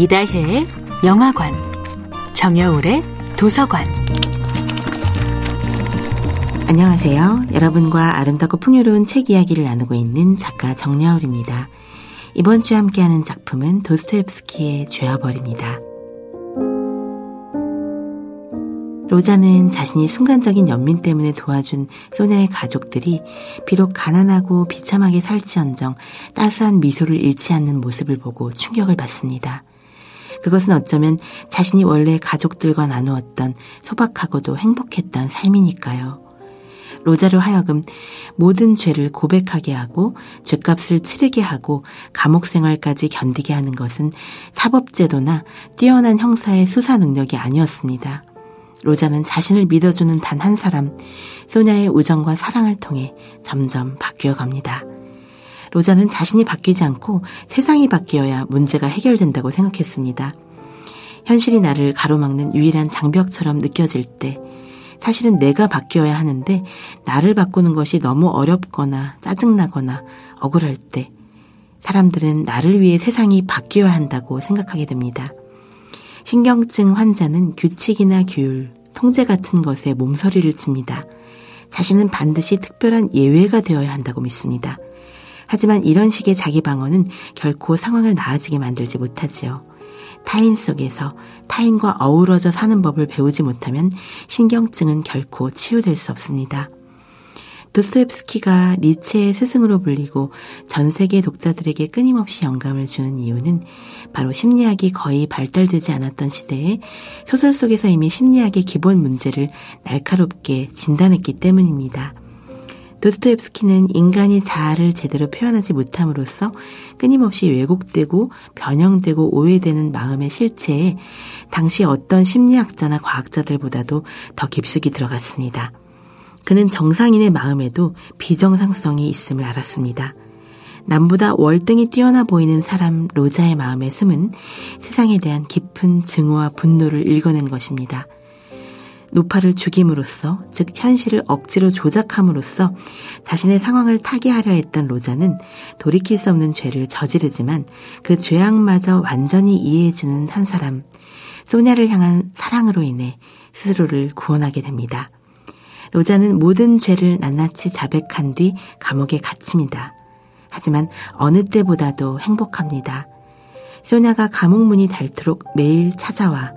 이다혜의 영화관, 정여울의 도서관. 안녕하세요. 여러분과 아름답고 풍요로운 책 이야기를 나누고 있는 작가 정여울입니다. 이번 주에 함께하는 작품은 도스토옙스키의 죄와 벌입니다. 로자는 자신이 순간적인 연민 때문에 도와준 소냐의 가족들이 비록 가난하고 비참하게 살지언정 따스한 미소를 잃지 않는 모습을 보고 충격을 받습니다. 그것은 어쩌면 자신이 원래 가족들과 나누었던 소박하고도 행복했던 삶이니까요. 로자로 하여금 모든 죄를 고백하게 하고 죄값을 치르게 하고 감옥 생활까지 견디게 하는 것은 사법제도나 뛰어난 형사의 수사 능력이 아니었습니다. 로자는 자신을 믿어주는 단 한 사람, 소냐의 우정과 사랑을 통해 점점 바뀌어 갑니다. 로자는 자신이 바뀌지 않고 세상이 바뀌어야 문제가 해결된다고 생각했습니다. 현실이 나를 가로막는 유일한 장벽처럼 느껴질 때, 사실은 내가 바뀌어야 하는데 나를 바꾸는 것이 너무 어렵거나 짜증나거나 억울할 때, 사람들은 나를 위해 세상이 바뀌어야 한다고 생각하게 됩니다. 신경증 환자는 규칙이나 규율, 통제 같은 것에 몸서리를 칩니다. 자신은 반드시 특별한 예외가 되어야 한다고 믿습니다. 하지만 이런 식의 자기 방어는 결코 상황을 나아지게 만들지 못하지요. 타인 속에서 타인과 어우러져 사는 법을 배우지 못하면 신경증은 결코 치유될 수 없습니다. 도스토옙스키가 니체의 스승으로 불리고 전 세계 독자들에게 끊임없이 영감을 주는 이유는 바로 심리학이 거의 발달되지 않았던 시대에 소설 속에서 이미 심리학의 기본 문제를 날카롭게 진단했기 때문입니다. 도스토옙스키는 인간이 자아를 제대로 표현하지 못함으로써 끊임없이 왜곡되고 변형되고 오해되는 마음의 실체에 당시 어떤 심리학자나 과학자들보다도 더 깊숙이 들어갔습니다. 그는 정상인의 마음에도 비정상성이 있음을 알았습니다. 남보다 월등히 뛰어나 보이는 사람 로자의 마음에 숨은 세상에 대한 깊은 증오와 분노를 읽어낸 것입니다. 노파를 죽임으로써, 즉 현실을 억지로 조작함으로써 자신의 상황을 타개하려 했던 로자는 돌이킬 수 없는 죄를 저지르지만 그 죄악마저 완전히 이해해주는 한 사람, 소냐를 향한 사랑으로 인해 스스로를 구원하게 됩니다. 로자는 모든 죄를 낱낱이 자백한 뒤 감옥에 갇힙니다. 하지만 어느 때보다도 행복합니다. 소냐가 감옥 문이 닳도록 매일 찾아와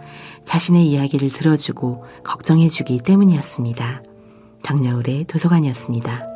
자신의 이야기를 들어주고 걱정해주기 때문이었습니다. 정여울의 도서관이었습니다.